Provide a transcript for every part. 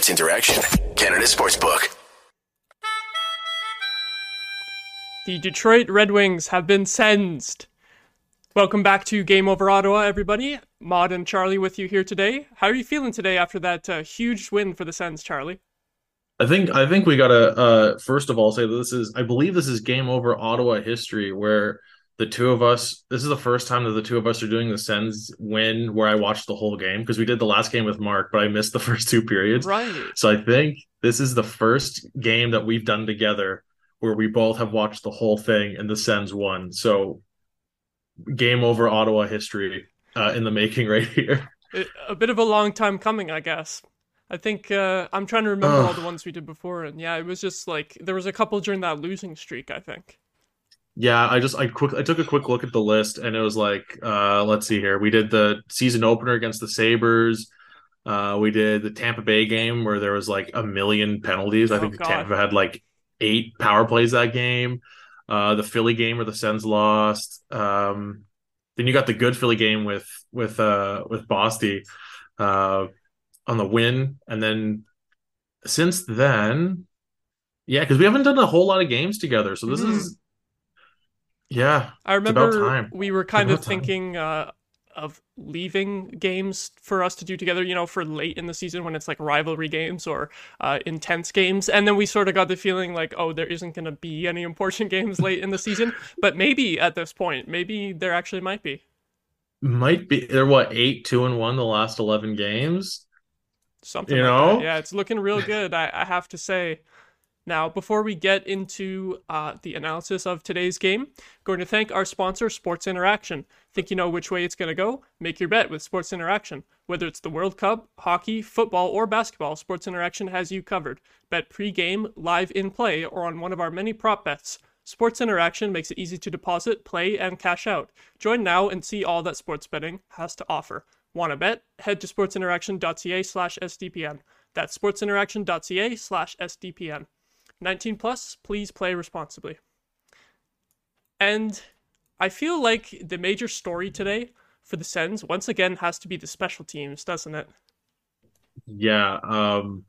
Sports Interaction, Canada Sportsbook. The Detroit Red Wings have been sentenced. Welcome back to Game Over Ottawa, everybody. Maude and Charlie with you here today. How are you feeling today after that uh, huge win for the Sens, Charlie? I think I think we gotta uh, first of all say that this is I believe this is Game Over Ottawa history where the two of us this is the first time that the two of us are doing the Sens win where I watched the whole game because we did the last game with Mark, but I missed the first two periods. Right. So I think this is the first game that we've done together where we both have watched the whole thing and the Sens won. So game over Ottawa history uh, in the making right here. A bit of a long time coming, I guess. I think uh, I'm trying to remember all the ones we did before, and yeah, it was just like there was a couple during that losing streak. I think. Yeah, I just I quick I took a quick look at the list, and it was like, uh, let's see here. We did the season opener against the Sabres. Uh, we did the Tampa Bay game where there was like a million penalties. I Oh, think God. Tampa had like eight power plays that game. Uh, the Philly game where the Sens lost. Um, then you got the good Philly game with with uh with Bosty uh on the win, and then since then, yeah, because we haven't done a whole lot of games together. So this Mhm. is yeah, I remember we were kind of thinking uh, of leaving games for us to do together, you know, for late in the season when it's like rivalry games or uh, intense games. And then we sort of got the feeling like, oh, there isn't going to be any important games late in the season. But maybe at this point, maybe there actually might be. might be they're what eight two and one the last eleven games. Something You like know? that. Yeah, it's looking real good, I, I have to say. Now, before we get into uh, the analysis of today's game, going to thank our sponsor, Sports Interaction. Think you know which way it's going to go? Make your bet with Sports Interaction. Whether it's the World Cup, hockey, football, or basketball, Sports Interaction has you covered. Bet pre-game, live in play, or on one of our many prop bets. Sports Interaction makes it easy to deposit, play, and cash out. Join now and see all that sports betting has to offer. Want to bet? Head to sportsinteraction.ca slash SDPN. That's sportsinteraction.ca slash SDPN. 19 plus, please play responsibly. And I feel like the major story today for the Sens once again has to be the special teams, doesn't it? Yeah, um,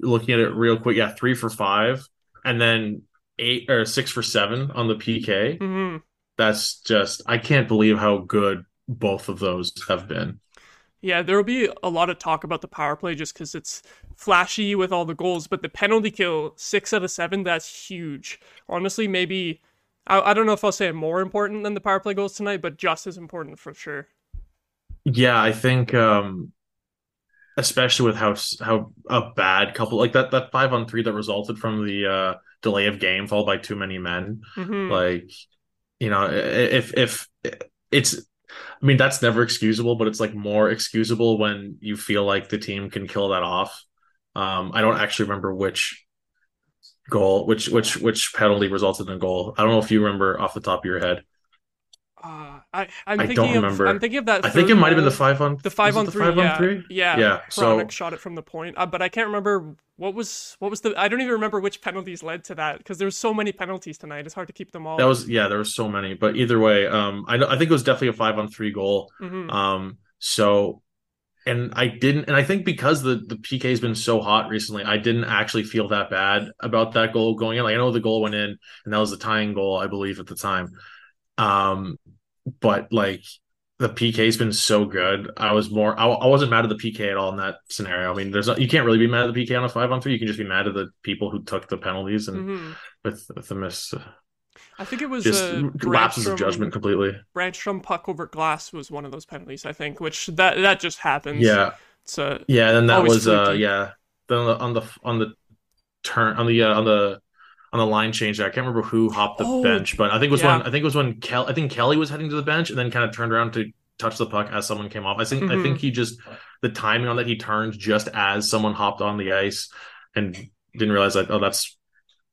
looking at it real quick, yeah, three for five, and then eight or six for seven on the PK. hmm That's just I can't believe how good both of those have been. Yeah, there will be a lot of talk about the power play just because it's flashy with all the goals, but the penalty kill, six out of seven, that's huge. Honestly, maybe, I, I don't know if I'll say more important than the power play goals tonight, but just as important for sure. Yeah, I think um especially with how how a bad couple like that that five on three that resulted from the uh delay of game followed by too many men. hmm Like, you know, if if it's I mean that's never excusable, but it's like more excusable when you feel like the team can kill that off. Um I don't actually remember which goal which which which penalty resulted in a goal. I don't know if you remember off the top of your head. Uh, I, I'm I thinking don't of, remember. I'm thinking of that. I think it might have been the five on The five on the three, five yeah, on three? yeah, Yeah, so- Hronek shot it from the point, uh, but I can't remember what was what was the. I don't even remember which penalties led to that because there's so many penalties tonight. It's hard to keep them all. That was yeah, there were so many, but either way, um, I I think it was definitely a five on three goal. Mhm. Um, so, and I didn't, and I think because the the PK has been so hot recently, I didn't actually feel that bad about that goal going in. Like I know the goal went in, and that was the tying goal, I believe, at the time. Um, but like the PK's been so good. I was more, I, I wasn't mad at the PK at all in that scenario. I mean, there's not, you can't really be mad at the PK on a five on three. You can just be mad at the people who took the penalties and Mhm. with with the miss, I think it was just uh, lapses of judgment completely. Brännström puck over glass was one of those penalties. I think, which that that just happens. Yeah, uh, yeah. Then that was uh, yeah. Then on the on the on the turn on the uh, on the on the line change there. I can't remember who hopped the Oh, bench, but I think it was yeah. when I think it was when Kel I think Kelly was heading to the bench and then kind of turned around to touch the puck as someone came off. I think I Mhm. think he just the timing on that he turned just as someone hopped on the ice and didn't realize that oh that's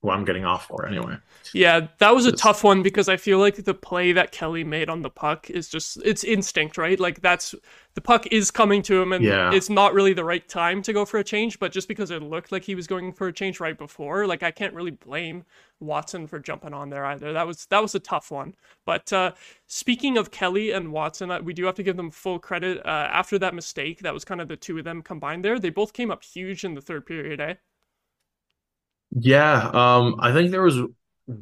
who I'm getting off for anyway. Yeah, that was a tough one because I feel like the play that Kelly made on the puck is just it's instinct, right? Like that's the puck is coming to him and Yeah. it's not really the right time to go for a change, but just because it looked like he was going for a change right before, like I can't really blame Watson for jumping on there either. That was that was a tough one. But uh speaking of Kelly and Watson, we do have to give them full credit uh after that mistake. That was kind of the two of them combined there. They both came up huge in the third period, eh? Yeah, um, I think there was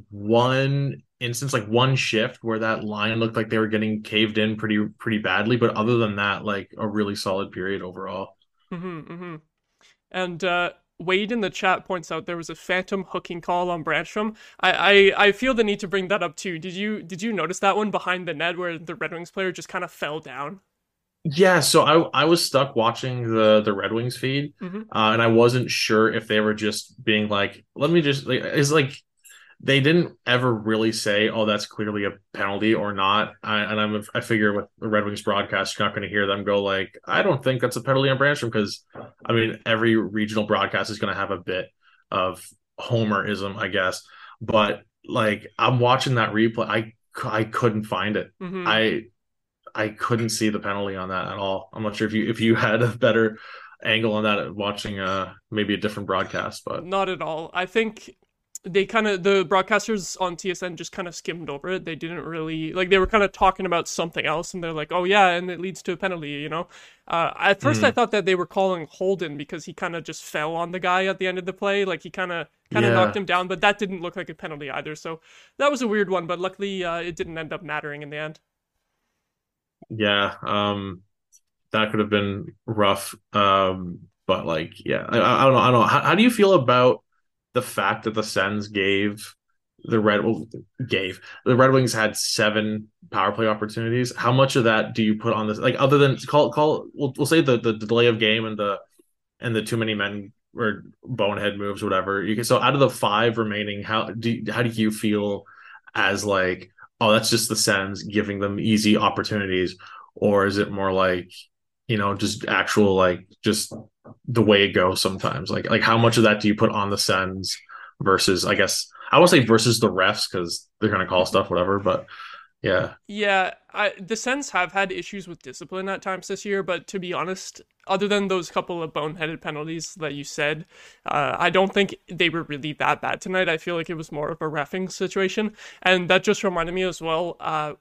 one instance, like one shift where that line looked like they were getting caved in pretty pretty badly, but other than that, like a really solid period overall. Mm-hmm, mm-hmm. And uh, Wade in the chat points out there was a phantom hooking call on Brännström. I, I I feel the need to bring that up too. Did you did you notice that one behind the net where the Red Wings player just kind of fell down? Yeah, so I I was stuck watching the the Red Wings feed, Mhm. uh, and I wasn't sure if they were just being like, let me just like, it's like they didn't ever really say, oh, that's clearly a penalty or not. I, and I'm I figure with the Red Wings broadcast, you're not going to hear them go like, I don't think that's a penalty on Brännström because I mean every regional broadcast is going to have a bit of homerism, I guess. But like I'm watching that replay, I I couldn't find it. Mhm. I I couldn't see the penalty on that at all. I'm not sure if you if you had a better angle on that watching uh maybe a different broadcast, but Not at all. I think they kind of the broadcasters on TSN just kind of skimmed over it. They didn't really like they were kind of talking about something else, and they're like, "Oh yeah," and it leads to a penalty. You know, uh, at 1st I thought that they were calling Holden because he kind of just fell on the guy at the end of the play, like he kind of kind of Yeah. knocked him down, but that didn't look like a penalty either. So that was a weird one, but luckily uh, it didn't end up mattering in the end. Yeah, um that could have been rough. Um but like yeah, I, I don't know. I don't know. How, how do you feel about the fact that the Sens gave the Red well, gave the Red Wings had seven power play opportunities. How much of that do you put on this? Like other than call call we'll, we'll say the, the delay of game and the and the too many men or bonehead moves, whatever. You can so out of the five remaining, how do how do you feel as like oh that's just the Sens giving them easy opportunities, or is it more like you know just actual like just the way it goes sometimes? Like like how much of that do you put on the Sens versus I guess I won't say versus the refs because they're gonna call stuff whatever, but yeah. Yeah, I, the Sens have had issues with discipline at times this year, but to be honest, other than those couple of boneheaded penalties that you said, uh, I don't think they were really that bad tonight. I feel like it was more of a refing situation, and that just reminded me as well. Uh,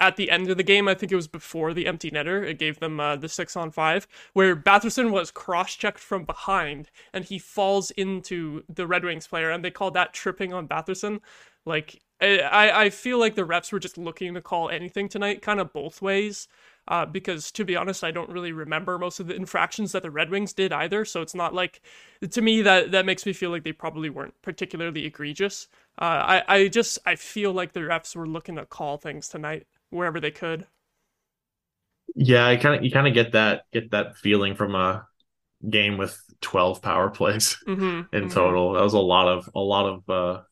at the end of the game, I think it was before the empty netter, it gave them uh, the six on five, where Batherson was cross checked from behind and he falls into the Red Wings player, and they called that tripping on Batherson. Like, I, I feel like the refs were just looking to call anything tonight, kind of both ways. Uh, because to be honest, I don't really remember most of the infractions that the Red Wings did either. So it's not like, to me, that that makes me feel like they probably weren't particularly egregious. Uh, I I just I feel like the refs were looking to call things tonight wherever they could. Yeah, I kind of you kind of get that get that feeling from a game with 12 power plays Mm-hmm, in total. That was a lot of a lot of uh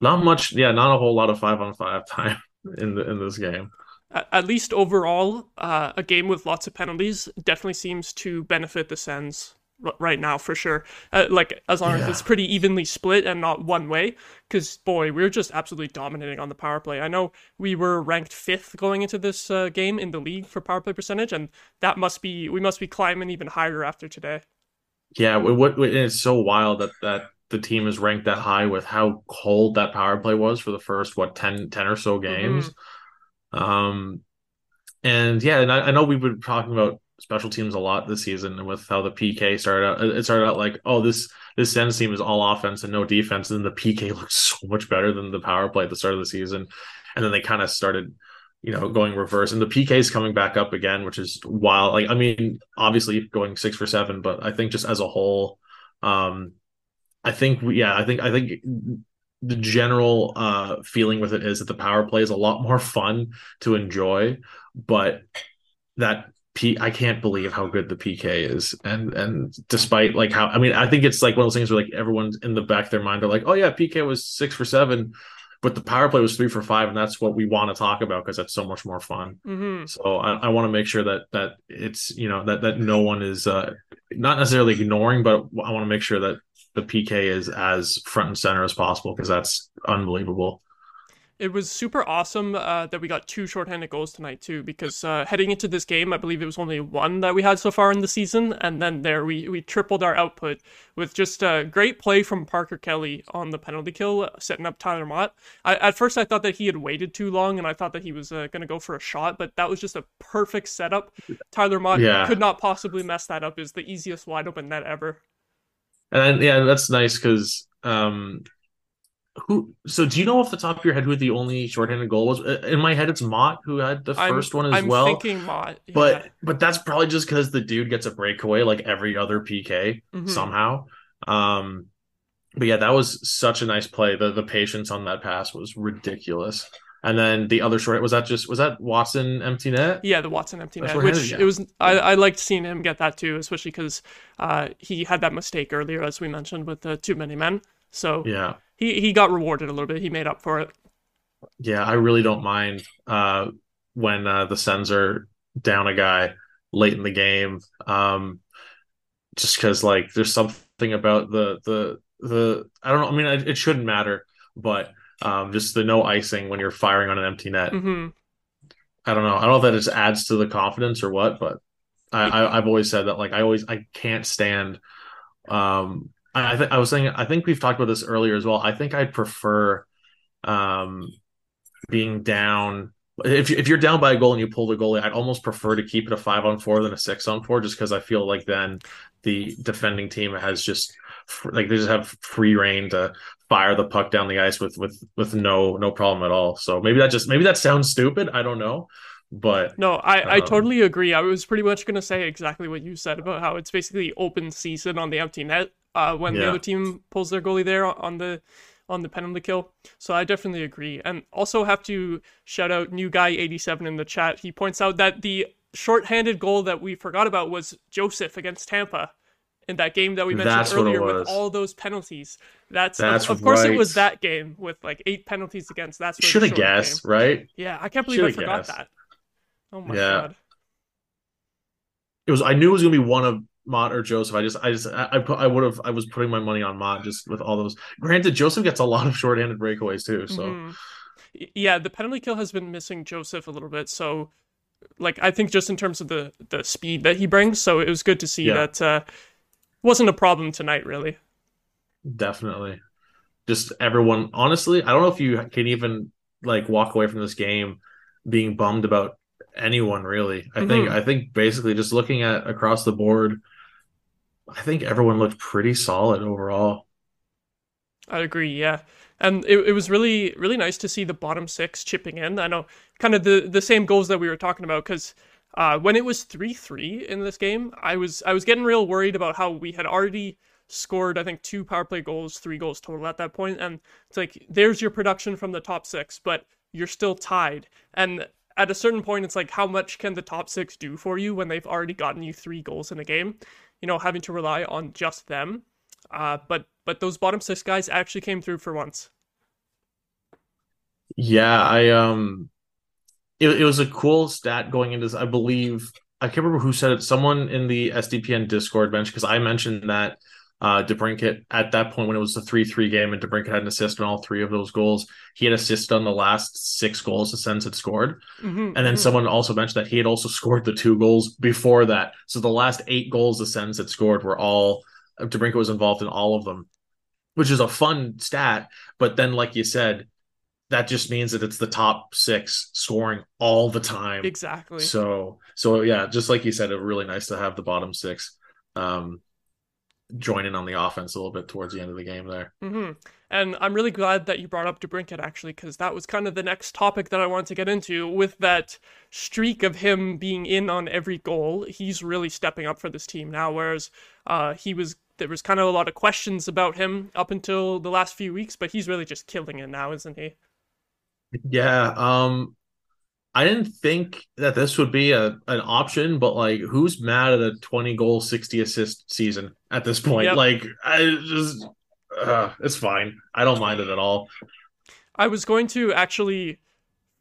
not much, yeah, not a whole lot of 5 on 5 time in the in this game. At, least overall, uh, a game with lots of penalties definitely seems to benefit the Sens r- right now for sure. Uh, like as long as it's pretty evenly split and not one way. Because boy, we are just absolutely dominating on the power play. I know we were ranked fifth going into this uh, game in the league for power play percentage, and that must be we must be climbing even higher after today. Yeah, what, what what- it's so wild that that the team is ranked that high with how cold that power play was for the first what 10, 10 or so games. Um, and yeah, and I, I know we've been talking about special teams a lot this season, and with how the PK started out, it started out like, oh, this this Sens team is all offense and no defense, and then the PK looked so much better than the power play at the start of the season, and then they kind of started, you know, going reverse, and the PK is coming back up again, which is wild. Like, I mean, obviously going six for seven, but I think just as a whole, um, I think yeah, I think I think the general uh feeling with it is that the power play is a lot more fun to enjoy, but that P I can't believe how good the PK is. And and despite like how I mean, I think it's like one of those things where like everyone's in the back of their mind, they're like, oh yeah, PK was six for seven, but the power play was three for five, and that's what we want to talk about because that's so much more fun. Mm-hmm. So I, I want to make sure that that it's you know that that no one is uh not necessarily ignoring, but I want to make sure that the PK is as front and center as possible because that's unbelievable. It was super awesome uh, that we got two shorthanded goals tonight too, because uh, heading into this game, I believe it was only one that we had so far in the season, and then there we we tripled our output with just a great play from Parker Kelly on the penalty kill, setting up Tyler Motte. I, at first, I thought that he had waited too long, and I thought that he was uh, going to go for a shot, but that was just a perfect setup. Tyler Motte Yeah. could not possibly mess that up. Is the easiest wide open net ever. And then, yeah, that's nice because um, who? So do you know off the top of your head who the only shorthanded goal was? Uh, In my head, it's Motte who had the I'm- first one as I'm well. thinking Motte, yeah. But but that's probably just because the dude gets a breakaway like every other PK Mhm. somehow. Um, but yeah, that was such a nice play. The the patience on that pass was ridiculous. And then the other short was that just was that Watson empty net? Yeah, the Watson empty net, which it was. I, I liked seeing him get that too, especially because uh, he had that mistake earlier, as we mentioned, with the too many men. So Yeah. he he got rewarded a little bit. He made up for it. Yeah, I really don't mind uh when uh the Sens are down a guy late in the game. Um just because like there's something about the the the I don't know, I mean it shouldn't matter, but um just the no icing when you're firing on an empty net. hmm I don't know. I don't know if that just adds to the confidence or what, but I, I I've always said that like I always I can't stand um I I, th- I was saying I think we've talked about this earlier as well. I think I'd prefer um being down if if you're down by a goal and you pull the goalie, I'd almost prefer to keep it a five on four than a six on four, just because I feel like then the defending team has just like they just have free reign to fire the puck down the ice with with with no no problem at all. So maybe that just maybe that sounds stupid. I don't know, but No, I, I Um, totally agree. I was pretty much gonna say exactly what you said about how it's basically open season on the empty net uh, when the other team pulls their goalie there on the on the penalty kill. So I definitely agree, and also have to shout out new guy eighty seven in the chat. He points out that the shorthanded goal that we forgot about was Joseph against Tampa. In that game that we mentioned That's earlier, with all those penalties, that's, That's of, of course it was that game with like eight penalties against. That's should have short game- guessed, right? Yeah, I can't believe I Shoulda forgot guessed. that. Oh my Yeah. god. It was I knew it was gonna be one of Motte or Joseph. I just I just I, I put I would have I was putting my money on Motte just with all those. Granted, Joseph gets a lot of shorthanded breakaways too, so. Mhm. Yeah, the penalty kill has been missing Joseph a little bit, so like I think just in terms of the the speed that he brings, so it was good to see Yeah. that uh wasn't a problem tonight really. Definitely. Just everyone, honestly, I don't know if you can even like walk away from this game being bummed about anyone really. I think Mhm. I think basically just looking at across the board, I think everyone looked pretty solid overall. I agree, yeah. And it, it was really really nice to see the bottom six chipping in. I know kind of the the same goals that we were talking about because uh, when it was three three in this game, I was I was getting real worried about how we had already scored I think two power play goals, three goals total at that point, and it's like there's your production from the top six, but you're still tied. And at a certain point, it's like how much can the top six do for you when they've already gotten you three goals in a game? You know, having to rely on just them. Uh, but but those bottom six guys actually came through for once. Yeah, I um it, it was a cool stat going into this. I believe I can't remember who said it. Someone in the SDPN Discord mentioned because I mentioned that uh DeBrincat at that point when it was a 3-3 game and DeBrincat had an assist on all three of those goals. He had assisted on the last six goals the Sens had scored. Mm-hmm, And then someone also mentioned that he had also scored the two goals before that. So the last eight goals the Sens had scored were all DeBrincat was involved in all of them, which is a fun stat. But then, like you said, that just means that it's the top six scoring all the time. exactly. So, so yeah, just like you said, it really nice to have the bottom six um, joining on the offense a little bit towards the end of the game there. hmm And I'm really glad that you brought up DeBrincat actually, because that was kind of the next topic that I wanted to get into. With that streak of him being in on every goal, he's really stepping up for this team now. Whereas uh, he was there was kind of a lot of questions about him up until the last few weeks, but he's really just killing it now, isn't he? Yeah, um, I didn't think that this would be a an option, but like, who's mad at a twenty goal, sixty assist season at this point? Yep. Like, I just, uh, it's fine. I don't mind it at all. I was going to actually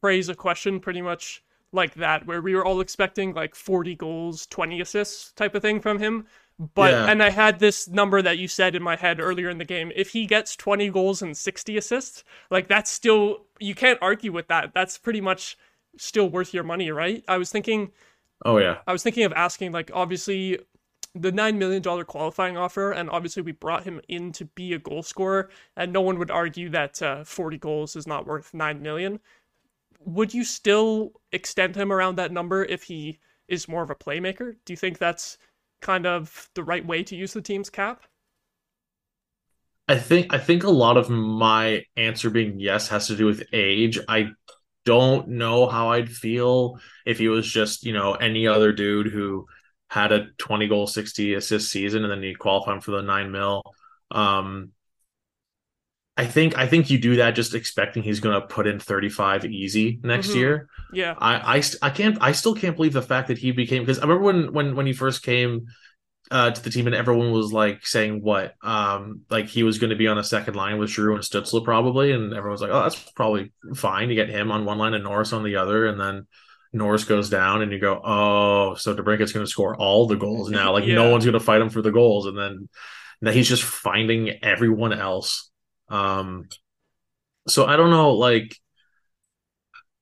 phrase a question pretty much like that, where we were all expecting like 40 goals, 20 assists type of thing from him. But Yeah. and I had this number that you said in my head earlier in the game. If he gets 20 goals and 60 assists, like that's still you can't argue with that. That's pretty much still worth your money, right? I was thinking Oh yeah. I was thinking of asking like obviously the 9 million dollar qualifying offer and obviously we brought him in to be a goal scorer and no one would argue that uh, 40 goals is not worth 9 million. Would you still extend him around that number if he is more of a playmaker? Do you think that's kind of the right way to use the team's cap? I think I think a lot of my answer being yes has to do with age. I don't know how I'd feel if he was just, you know, any other dude who had a 20 goal, 60 assist season and then qualify him for the 9 mil. Um I think I think you do that just expecting he's going to put in 35 easy next Mhm. year. Yeah. I, I st- I can't I still can't believe the fact that he became because I remember when when when he first came uh, to the team and everyone was like saying what um like he was going to be on a second line with Drew and Stützle probably and everyone was like oh that's probably fine to get him on one line and Norris on the other and then Norris goes down and you go oh so DeBrincat's going to score all the goals now like no one's going to fight him for the goals and then now he's just finding everyone else um so I don't know like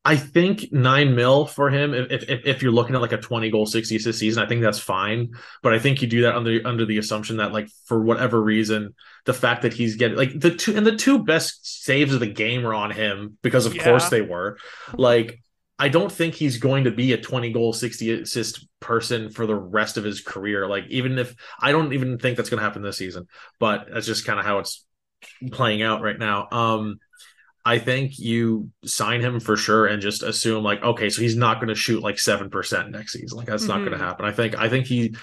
I think nine mil for him. If, if if you're looking at like a 20 goal, 60 assist season, I think that's fine. But I think you do that under under the assumption that like for whatever reason, the fact that he's getting like the two and the two best saves of the game are on him because of Yeah. course they were. Like I don't think he's going to be a 20 goal, 60 assist person for the rest of his career. Like even if I don't even think that's going to happen this season, but that's just kind of how it's playing out right now. Um I think you sign him for sure and just assume like, okay, so he's not going to shoot like seven percent next season. Like that's not going to happen. I think I think he,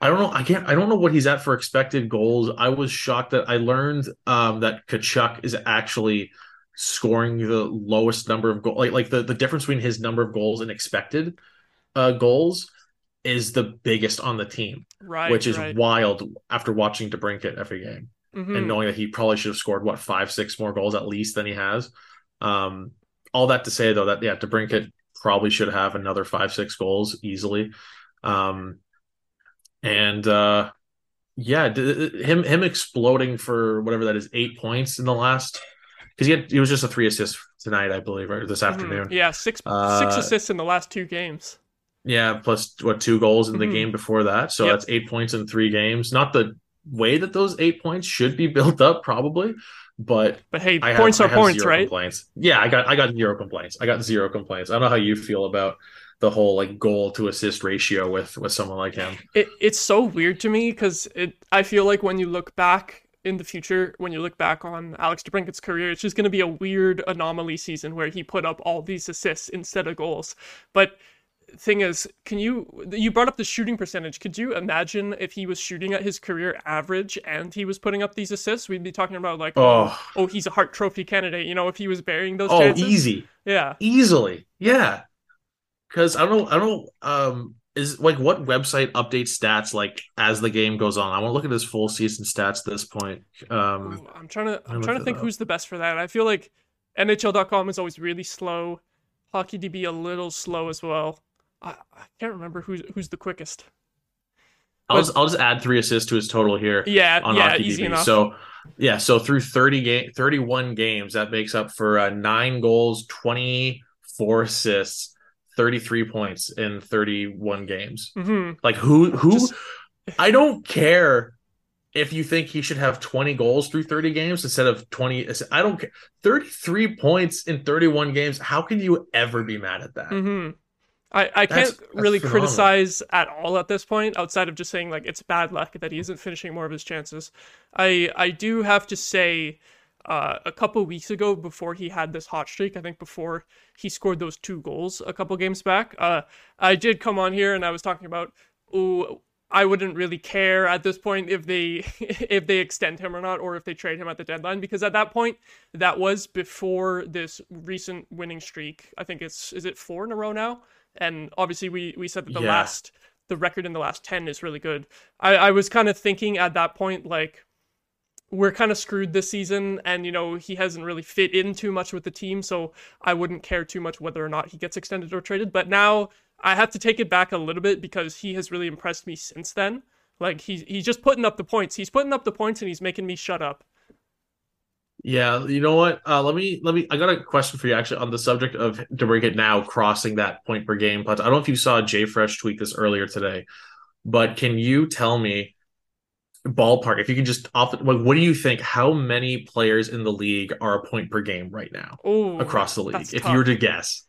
I don't know, I can't, I don't know what he's at for expected goals. I was shocked that I learned um, that Tkachuk is actually scoring the lowest number of goals. Like like the the difference between his number of goals and expected uh, goals is the biggest on the team, Right. which is right. wild after watching DeBrincat every game Mhm. and knowing that he probably should have scored what five, six more goals at least than he has. Um, all that to say though that yeah, DeBrincat probably should have another five, six goals easily. Um, and uh, yeah, d- him him exploding for whatever that is, eight points in the last because he had he was just a three assist tonight, I believe, or this Mhm. afternoon. Yeah, six six Uh, assists in the last two games. Yeah, plus what two goals in the Mhm. game before that. So Yep. that's eight points in three games. Not the way that those eight points should be built up, probably, but But hey, I points I are have points, right? Complaints. Yeah, I got I got zero complaints. I got zero complaints. I don't know how you feel about the whole like goal to assist ratio with with someone like him. It it's so weird to me because it I feel like when you look back in the future, when you look back on Alex DeBrincat's career, it's just going to be a weird anomaly season where he put up all these assists instead of goals. But thing is, can you you brought up the shooting percentage? Could you imagine if he was shooting at his career average and he was putting up these assists? We'd be talking about like, oh, Oh, oh he's a Hart Trophy candidate. You know, if he was burying those oh, chances. easy, Yeah. easily, yeah. Because I don't, I don't. Um, is like what website updates stats like as the game goes on? I want to look at his full season stats at this point. Um, I'm trying to I'm trying to think who's the best for that. I feel like NHL.com is always really slow. HockeyDB a little slow as well. I, I can't remember who's who's the quickest. I'll just, I'll just add three assists to his total here. Yeah, on yeah, enough. So yeah, so through 30 game 31 games, that makes up for uh, nine goals, 24 assists, 33 points in 31 games. hmm Like who who Just- I don't care if you think he should have 20 goals through 30 games instead of 20 I don't care. 33 points in 31 games. How can you ever be mad at that? hmm I, I That's- can't really criticize at all at this point, outside of just saying like it's bad luck that he isn't finishing more of his chances. I I do have to say, uh, a couple weeks ago, before he had this hot streak, I think before he scored those two goals a couple games back, uh, I did come on here and I was talking about, oh, I wouldn't really care at this point if they if they extend him or not, or if they trade him at the deadline, because at that point, that was before this recent winning streak. I think it's is it four in a row now, and obviously we we said that the Yeah. last the record in the last ten is really good. I I was kind of thinking at that point like we're kind of screwed this season and you know he hasn't really fit in too much with the team so i wouldn't care too much whether or not he gets extended or traded but now i have to take it back a little bit because he has really impressed me since then Like he's he's just putting up the points. He's putting up the points and he's making me shut up. Yeah, you know what? Uh, let me let me. I got a question for you actually on the subject of DeBrincat now crossing that point per game. But I don't know if you saw JFresh tweet this earlier today, but can you tell me ballpark if you can just off like what do you think? How many players in the league are a point per game right now Oh, across the league? If tough. you were to guess,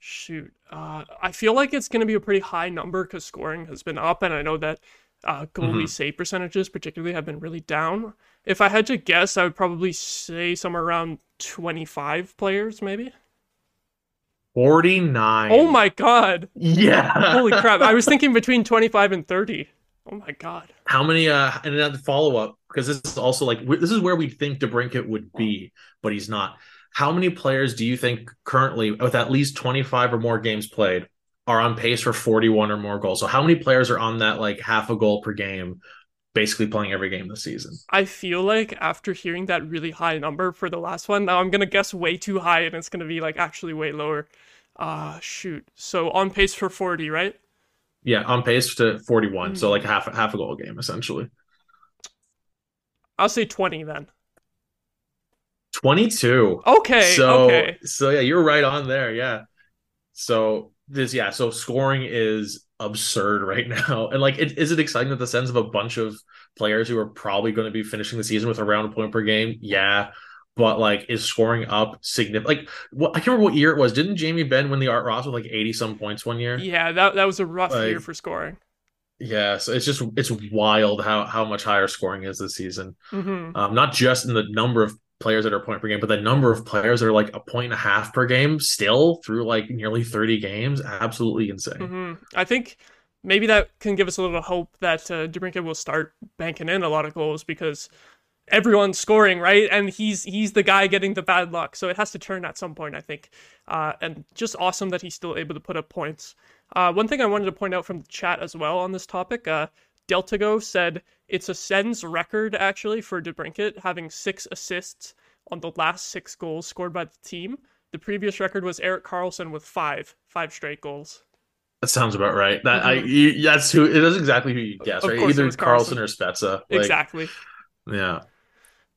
Shoot, uh, I feel like it's going to be a pretty high number because scoring has been up, and I know that uh, goalie Mhm. save percentages, particularly, have been really down. If I had to guess, I would probably say somewhere around twenty-five players, maybe. forty nine. Oh my god! Yeah. Holy crap! I was thinking between twenty-five and thirty. Oh my god! How many? Uh, and then the follow up because this is also like this is where we think DeBrincat would be, but he's not. How many players do you think currently, with at least twenty five or more games played, are on pace for forty one or more goals? So how many players are on that like half a goal per game, basically playing every game this season? I feel like after hearing that really high number for the last one, now I'm gonna guess way too high, and it's gonna be like actually way lower. Uh shoot. So on pace for forty, right? Yeah, on pace to forty one. So Hmm. like half half a goal a game essentially. I'll say twenty then. Twenty two. Okay. so okay. so yeah, you're right on there. Yeah. So this yeah, so scoring is absurd right now, and like, it, is it exciting that the sense of a bunch of players who are probably going to be finishing the season with around a point per game? Yeah. But like, is scoring up significant? Like, what I can't remember what year it was. Didn't Jamie Benn win the Art Ross with like eighty some points one year? Yeah, that that was a rough Like- year for scoring. Yeah. So it's just it's wild how how much higher scoring is this season. hmm Um, not just in the number of players that are a point per game, but the number of players that are like a point and a half per game still through like nearly 30 games. Absolutely insane. hmm I think maybe that can give us a little hope that uh, DeBrincat will start banking in a lot of goals because everyone's scoring, right? And he's he's the guy getting the bad luck, so it has to turn at some point, I think. Uh, and just awesome that he's still able to put up points. Uh, one thing I wanted to point out from the chat as well on this topic, uh, Deltago said it's a Sens record actually for DeBrincat having six assists on the last six goals scored by the team. The previous record was Erik Karlsson with five, five straight goals. That sounds about right. That I Mhm. you, that's who it is exactly who you guess, right? Either Karlsson, Karlsson. or Spezza. Like, exactly. Yeah.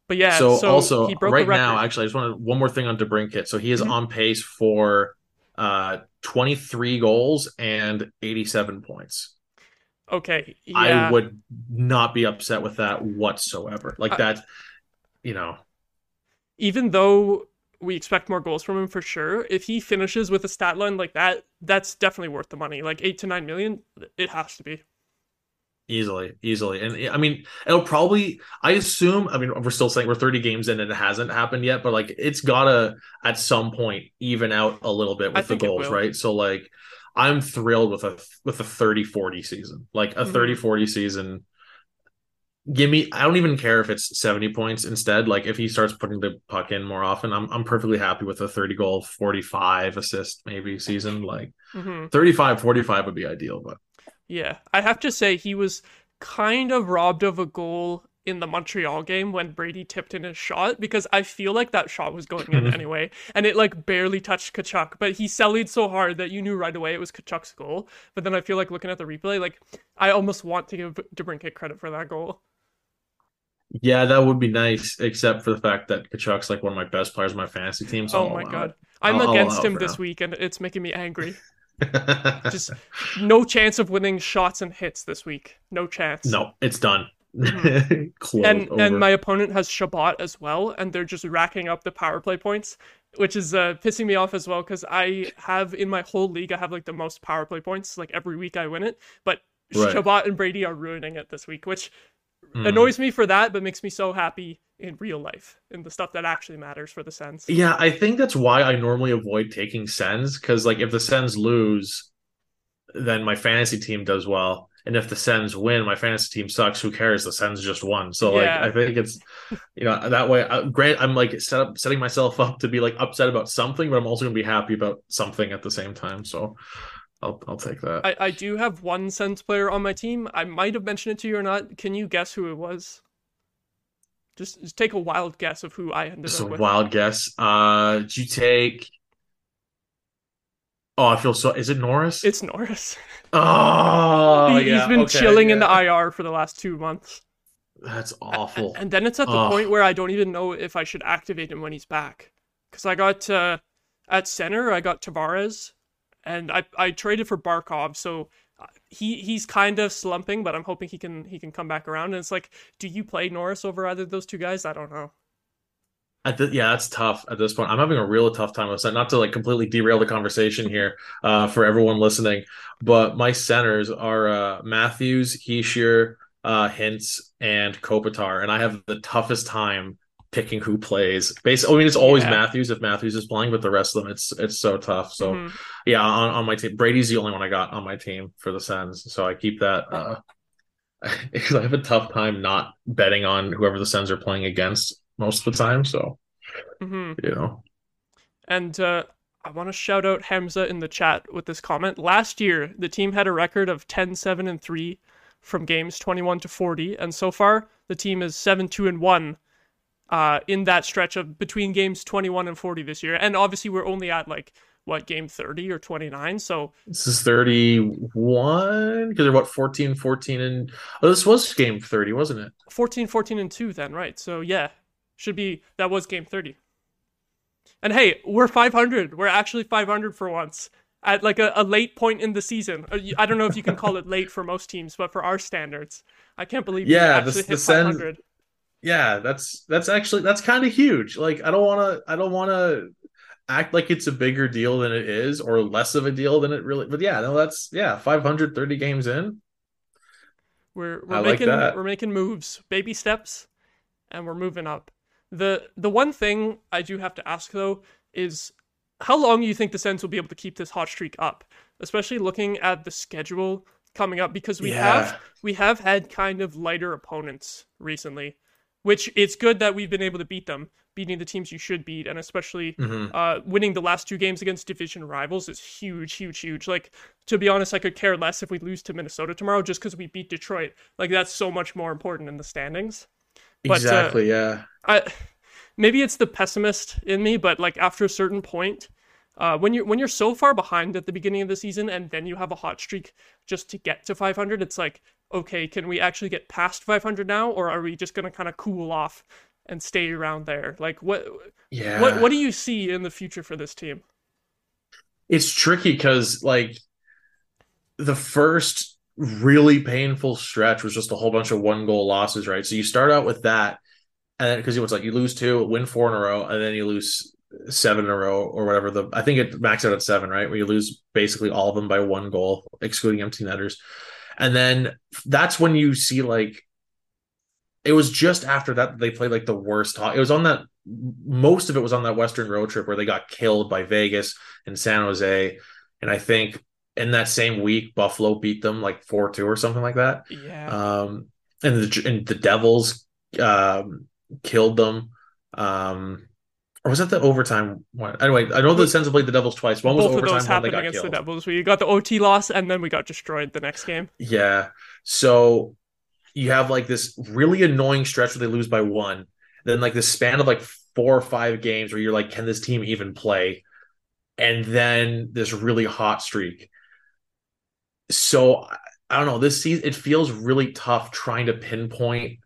But yeah, so, so, also right now, actually, I just wanted one more thing on DeBrincat. So he is Mhm. on pace for uh 23 goals and 87 points. Okay, yeah, I would not be upset with that whatsoever. Like uh, I- that, you know. even though we expect more goals from him for sure, if he finishes with a stat line like that, that's definitely worth the money. Like eight to nine million, it has to be. Easily, easily. And I mean, it'll probably, I assume, I mean, we're still saying we're 30 games in and it hasn't happened yet, but like it's gotta at some point even out a little bit with the goals, right? So like I'm thrilled with a with a 30 40 season. Like a Mhm. 30 40 season. Give me I don't even care if it's 70 points instead. Like if he starts putting the puck in more often, I'm I'm perfectly happy with a 30 goal, 45 assist maybe season. Like hmm 35 45 would be ideal, but Yeah, I have to say he was kind of robbed of a goal in the Montreal game when Brady tipped in his shot because I feel like that shot was going in mm-hmm. anyway, and it like barely touched Tkachuk, but he sallied so hard that you knew right away it was Tkachuk's goal. But then I feel like looking at the replay, like I almost want to give DeBrincat credit for that goal. Yeah, that would be nice, except for the fact that Tkachuk's like one of my best players on my fantasy team. So oh I'll my god, I'm I'll- I'll against him this now. week, and it's making me angry. Just no chance of winning shots and hits this week. No chance. no, it's done. Mhm. Close. and over. and my opponent has Chabot as well, and they're just racking up the power play points, which is uh, pissing me off as well because I have in my whole league I have like the most power play points. Like every week I win it, but Right. Chabot and Brady are ruining it this week, which Hmm. annoys me for that, but makes me so happy in real life in the stuff that actually matters for the Sens. Yeah, I think that's why I normally avoid taking Sens because, like, if the Sens lose, then my fantasy team does well, and if the Sens win, my fantasy team sucks. Who cares? The Sens just won. So, like, Yeah. I think it's, you know, that way. I, grant, I'm like set up, setting myself up to be like upset about something, but I'm also gonna be happy about something at the same time. So, I'll I'll take that. I, I do have one Sens player on my team. I might have mentioned it to you or not. Can you guess who it was? Just, just take a wild guess of who I ended Just a up with. wild guess. Uh, did you take? Oh, I feel so. Is it Norris? It's Norris. oh, he, yeah. has been okay, chilling in the. IR for the last two months. That's awful. And then it's at the Ugh. point where I don't even know if I should activate him when he's back. Because I got uh, at center, I got Tavares, and I I traded for Barkov, so uh, he he's kind of slumping, but I'm hoping he can he can come back around. And it's like, do you play Norris over either of those two guys? I don't know. Yeah, that's tough at this point. I'm having a real tough time with that. Not to like completely derail the conversation here uh, for everyone listening, but my centers are uh, Matthews, Hischier, uh, Hintz, and Kopitar, and I have the toughest time picking who plays. Basically, I mean, it's always Yeah. Matthews if Matthews is playing, but the rest of them, it's it's so tough. So Mhm. yeah, on, on my team, Brady's the only one I got on my team for the Sens, so I keep that. Uh, because I have a tough time not betting on whoever the Sens are playing against most of the time. So Mhm. you know. And uh, I want to shout out Hamza in the chat with this comment. Last year, the team had a record of 10 7 and 3 from games 21 to 40, and so far the team is 7 2 and 1 uh, in that stretch of between games 21 and 40 this year. And obviously, we're only at like what game 30 or 29, so This is 31 because they're what 14, 14, and oh, this was game 30, wasn't it? 14 14 and 2 then, right? So yeah, should be that was game 30. And hey, we're 500. We're actually 500 for once. At like a, a late point in the season. Uh, I don't know if you can call it late for most teams, but for our standards, I can't believe Yeah, the- actually the hit Sens- 500. Yeah, that's that's actually that's kind of huge. Like I don't want to I don't want to act like it's a bigger deal than it is or less of a deal than it really. But yeah, no, that's yeah, 530 games in. We're we're I like making that. we're making moves, baby steps, and we're moving up. The the one thing I do have to ask though is how long do you think the Sens will be able to keep this hot streak up? Especially looking at the schedule coming up because we Yeah. have we have had kind of lighter opponents recently, which it's good that we've been able to beat them, beating the teams you should beat, and especially Mhm. uh, winning the last two games against division rivals is huge, huge, huge. Like to be honest, I could care less if we lose to Minnesota tomorrow just because we beat Detroit. Like that's so much more important in the standings. But, uh, Exactly, yeah. I maybe it's the pessimist in me, but like after a certain point, uh, when you're when you're so far behind at the beginning of the season and then you have a hot streak just to get to 500, it's like okay, can we actually get past 500 now, or are we just gonna kind of cool off and stay around there? Like what Yeah. what what do you see in the future for this team? it's tricky because like the first really painful stretch was just a whole bunch of one goal losses, right? So you start out with that, and then because it was like you lose two, win four in a row, and then you lose seven in a row or whatever. The I think it maxed out at seven, right? Where you lose basically all of them by one goal, excluding empty netters, and then that's when you see like it was just after that they played like the worst. It was on that most of it was on that Western road trip where they got killed by Vegas and San Jose, and I think in that same week Buffalo beat them like four two or something like that. Yeah. Um, and the and the Devils um killed them. Um, or was that the overtime one? Anyway, I know the Sens have played the Devils twice. One was Both of overtime, those one they happened got against killed. the Devils. We got the OT loss and then we got destroyed the next game. Yeah. So you have like this really annoying stretch where they lose by one. Then like this span of like four or five games where you're like, can this team even play? And then this really hot streak. So I- don't know. This season it feels really tough trying to pinpoint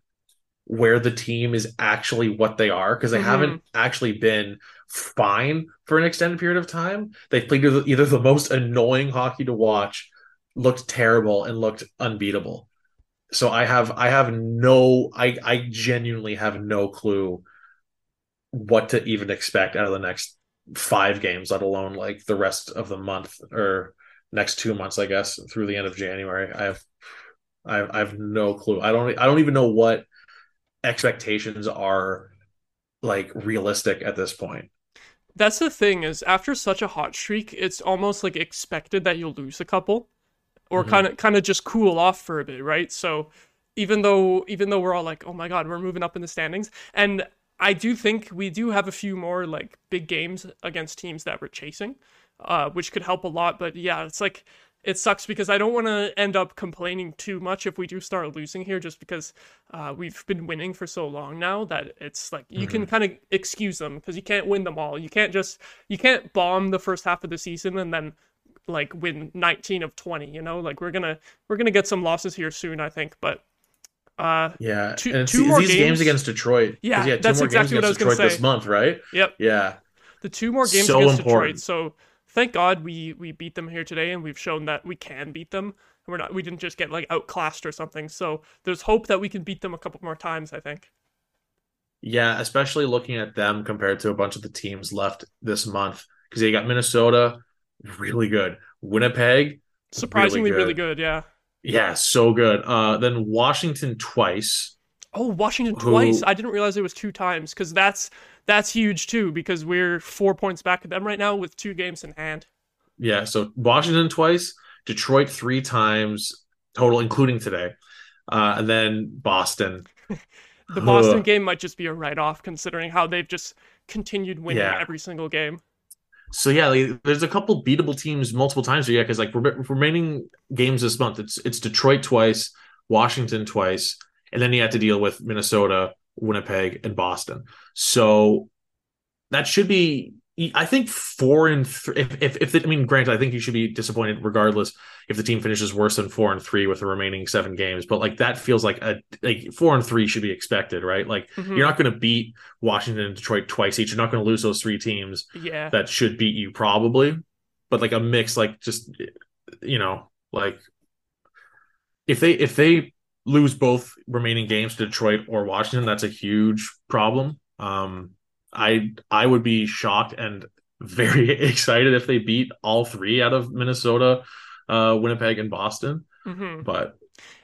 where the team is actually what they are because they Mhm. haven't actually been fine for an extended period of time. They've played either either the most annoying hockey to watch, looked terrible, and looked unbeatable. So I have I have no I I genuinely have no clue what to even expect out of the next five games, let alone like the rest of the month or next two months, I guess, through the end of January. I have I have, I have no clue. I don't I don't even know what expectations are like realistic at this point. That's the thing is after such a hot streak, it's almost like expected that you'll lose a couple or kind of kind of just cool off for a bit, right? So even though even though we're all like, "Oh my god, we're moving up in the standings." And I do think we do have a few more like big games against teams that we're chasing, uh, which could help a lot, but yeah, it's like it sucks because I don't want to end up complaining too much if we do start losing here, just because uh, we've been winning for so long now that it's like you can kind of excuse them because you can't win them all. You can't just you can't bomb the first half of the season and then like win 19 of 20. You know, like we're gonna we're gonna get some losses here soon, I think. But uh, Yeah, Two- two these more games, games- against detroit Yeah, two that's more exactly games what I was against gonna Detroit this month, right? yep, Yeah, the two more games So against important. Detroit. So thank God we we beat them here today, and we've shown that we can beat them. We're not we didn't just get like outclassed or something. So there's hope that we can beat them a couple more times. I think. yeah. Especially looking at them compared to a bunch of the teams left this month, because you got Minnesota, really good. Winnipeg, Surprisingly, good. really good. Yeah. yeah, so good. Uh, then Washington twice. Oh, Washington Who- twice. I didn't realize it was two times because that's that's huge too because we're four points back at them right now with two games in hand. Yeah, so Washington twice, Detroit three times total, including today, uh, and then Boston. The Boston Ugh. game might just be a write off considering how they've just continued winning Yeah. every single game. So yeah, like, there's a couple beatable teams multiple times. Yeah, because like re- remaining games this month, it's it's Detroit twice, Washington twice, and then you have to deal with Minnesota, Winnipeg, and Boston. So that should be, I think, four and three. If if, if the, I mean, granted, I think you should be disappointed regardless if the team finishes worse than four and three with the remaining seven games. But like that feels like a like four and three should be expected, right? Like Mhm. you're not going to beat Washington and Detroit twice each. You're not going to lose those three teams Yeah. that should beat you probably but like a mix like just you know like if they if they lose both remaining games to detroit or washington that's a huge problem um i i would be shocked and very excited if they beat all three out of minnesota uh winnipeg and boston hmm but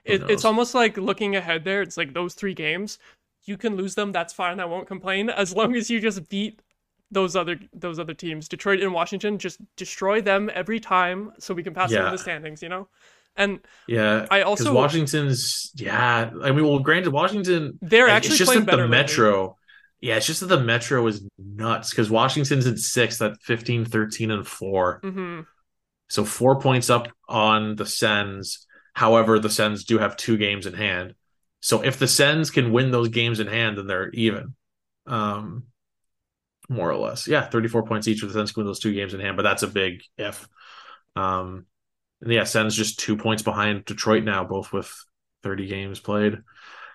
It, it's almost like looking ahead there. It's like those three games, you can lose them. That's fine. I won't complain as long as you just beat those other those other teams, Detroit and Washington. Just destroy them every time, so we can pass them in the standings. You know, and yeah I because also washington's yeah i mean well granted washington they're Like, actually it's just playing that better. the metro yeah it's just that the metro is nuts because washington's in sixth at 15 13 and 4 Mhm. so four points up on the sens. However the sens do have two games in hand. So if the sens can win those games in hand then they're even um more or less. Yeah 34 points each with the sens can win those two games in hand but that's a big if. Um and yeah sens just two points behind detroit now both with 30 games played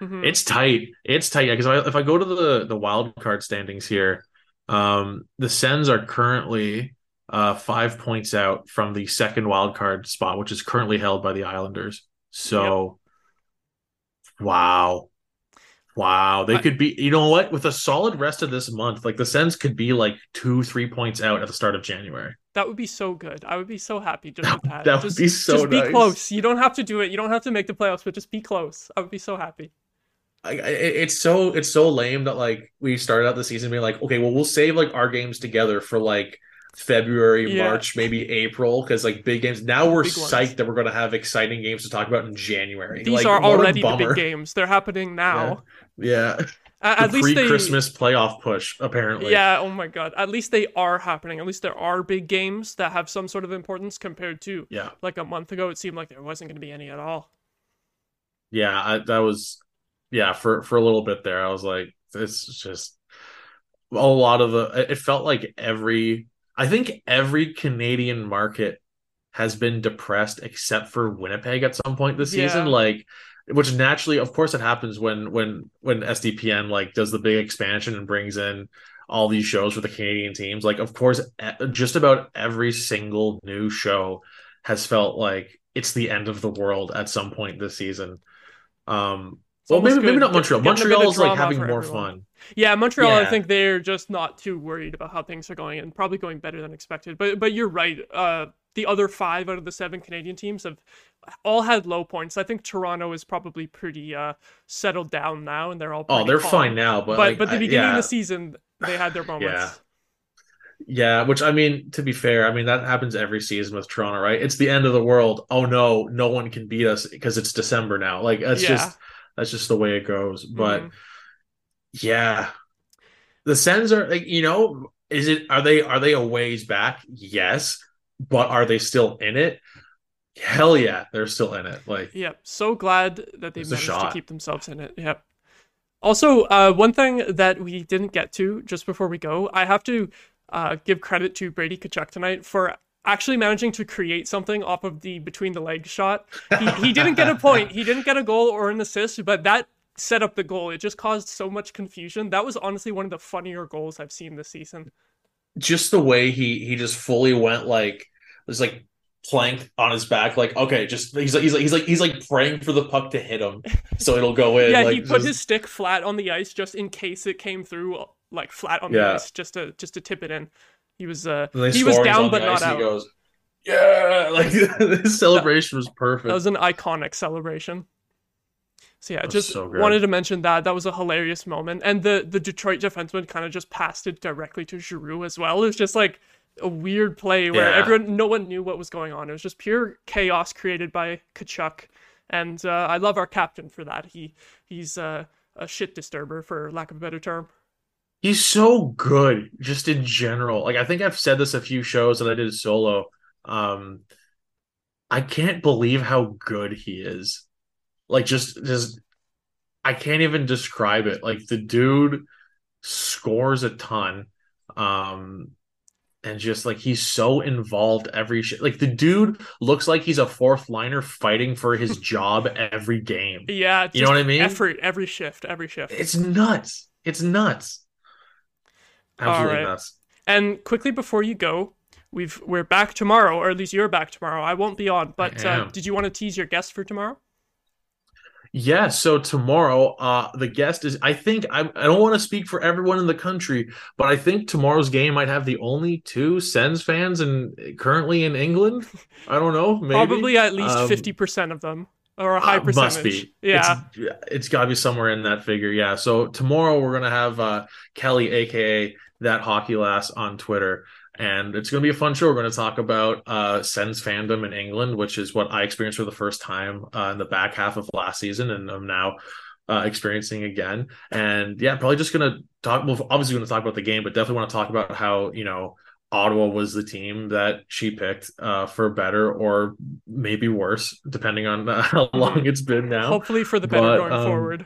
Mhm. it's tight. It's tight. Because if I go to the the wild card standings here, um, the Sens are currently uh, five points out from the second wild card spot, which is currently held by the Islanders. So, wow, wow, they I- could be. You know what? With a solid rest of this month, like the Sens could be like two, three points out at the start of January. That would be so good. I would be so happy just with that. that would just, be so Just be nice. close. You don't have to do it. You don't have to make the playoffs, but just be close. I would be so happy. I, it's so it's so lame that like we started out the season being like, okay, well we'll save like our games together for like February, Yeah. March, maybe April, because like big games. Now we're Big ones. psyched that we're gonna have exciting games to talk about in January. These Like, are already the big games. They're happening now. Yeah, A- At the least pre-Christmas playoff push apparently. Yeah, oh my god. At least they are happening. At least there are big games that have some sort of importance compared to yeah, like a month ago it seemed like there wasn't going to be any at all. yeah. I, that was yeah for for a little bit there. I was like, it's just a lot of the. It felt like every. I think every Canadian market has been depressed except for Winnipeg at some point this season. Like, which naturally, of course, it happens when when when SDPN like does the big expansion and brings in all these shows for the Canadian teams. Like, of course, just about every single new show has felt like it's the end of the world at some point this season. Um, It's well, maybe maybe not Montreal. getting a bit of Montreal is like having more everyone. fun. Yeah, Montreal I think they're just not too worried about how things are going and probably going better than expected. But but you're right. Uh the other 5 out of the 7 Canadian teams have all had low points. I think Toronto is probably pretty uh settled down now and they're all Oh, they're calm. fine now, but But like, but the I- beginning yeah. of the season they had their moments. Yeah, Yeah, which I mean, to be fair, I mean that happens every season with Toronto, right? It's the end of the world. Oh no, no one can beat us because it's December now. Like that's Yeah. just that's just the way it goes. But Mhm. yeah, the Sens are like you know, is it are they are they a ways back? Yes, but are they still in it? Hell yeah, they're still in it. Like Yep. So glad that they managed to keep themselves in it. Yep. Also, uh, one thing that we didn't get to just before we go, I have to uh, give credit to Brady Tkachuk tonight for actually managing to create something off of the between the legs shot. He, he didn't get a point, he didn't get a goal or an assist, but that set up the goal. It just caused so much confusion. That was honestly one of the funnier goals I've seen this season. Just the way he he just fully went like was like planked on his back, like okay, just he's like he's like he's like he's like praying for the puck to hit him, so it'll go in. yeah, like, he put just, his stick flat on the ice just in case it came through like flat on the ice, just to just to tip it in. He was uh he was down but not out. He goes, yeah, like this celebration was perfect. That was an iconic celebration. So yeah, was just so wanted to mention that that was a hilarious moment, and the the Detroit defenseman kind of just passed it directly to Giroux as well. It was just like a weird play where Yeah. everyone, no one knew what was going on. It was just pure chaos created by Tkachuk, and uh, I love our captain for that. He he's uh, a shit disturber for lack of a better term. He's so good, just in general. Like I think I've said this a few shows that I did solo. Um, I can't believe how good he is. Like just just I can't even describe it. Like the dude scores a ton. Um and just like he's so involved every sh- like the dude looks like he's a fourth liner fighting for his job every game. Yeah, You know what I mean? Effort every shift, every shift. It's nuts. It's nuts. Absolutely right. nuts. And quickly before you go, we've we're back tomorrow, or at least you're back tomorrow. I won't be on, but uh, did you want to tease your guest for tomorrow? Yeah, so tomorrow, uh, the guest is. I think I, I don't want to speak for everyone in the country, but I think tomorrow's game might have the only two Sens fans and currently in England. I don't know, maybe Probably at least Um, fifty percent of them, or a high uh, percentage. Must be. Yeah, it's, it's got to be somewhere in that figure. Yeah. So tomorrow we're gonna have uh, Kelly, aka that hockey lass, on Twitter, and it's gonna be a fun show. We're gonna talk about uh, Sens fandom in England, which is what I experienced for the first time uh, in the back half of last season, and I'm now. Uh, experiencing again, and yeah, probably just gonna talk. Well, obviously, gonna talk about the game, but definitely want to talk about how you know Ottawa was the team that she picked uh, for better or maybe worse, depending on uh, how long it's been now. hopefully for the better But, going um, forward.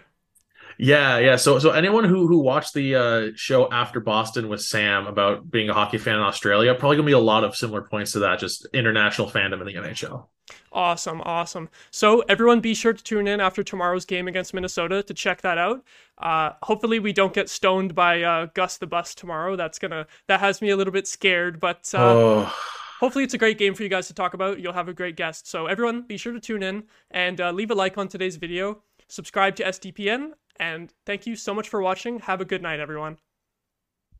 Yeah, yeah. So, so anyone who who watched the uh, show after Boston with Sam about being a hockey fan in Australia, probably gonna be a lot of similar points to that. Just international fandom in the NHL. Awesome, awesome. So everyone, be sure to tune in after tomorrow's game against Minnesota to check that out. Uh, hopefully, we don't get stoned by uh, Gus the Bus tomorrow. That's gonna that has me a little bit scared, but uh, oh, hopefully it's a great game for you guys to talk about. You'll have a great guest. So everyone, be sure to tune in and uh, leave a like on today's video. Subscribe to SDPN, and thank you so much for watching. Have a good night, everyone.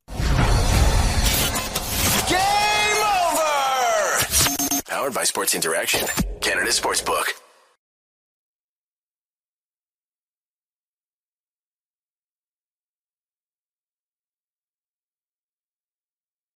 Game over! Powered by Sports Interaction, Canada Sportsbook.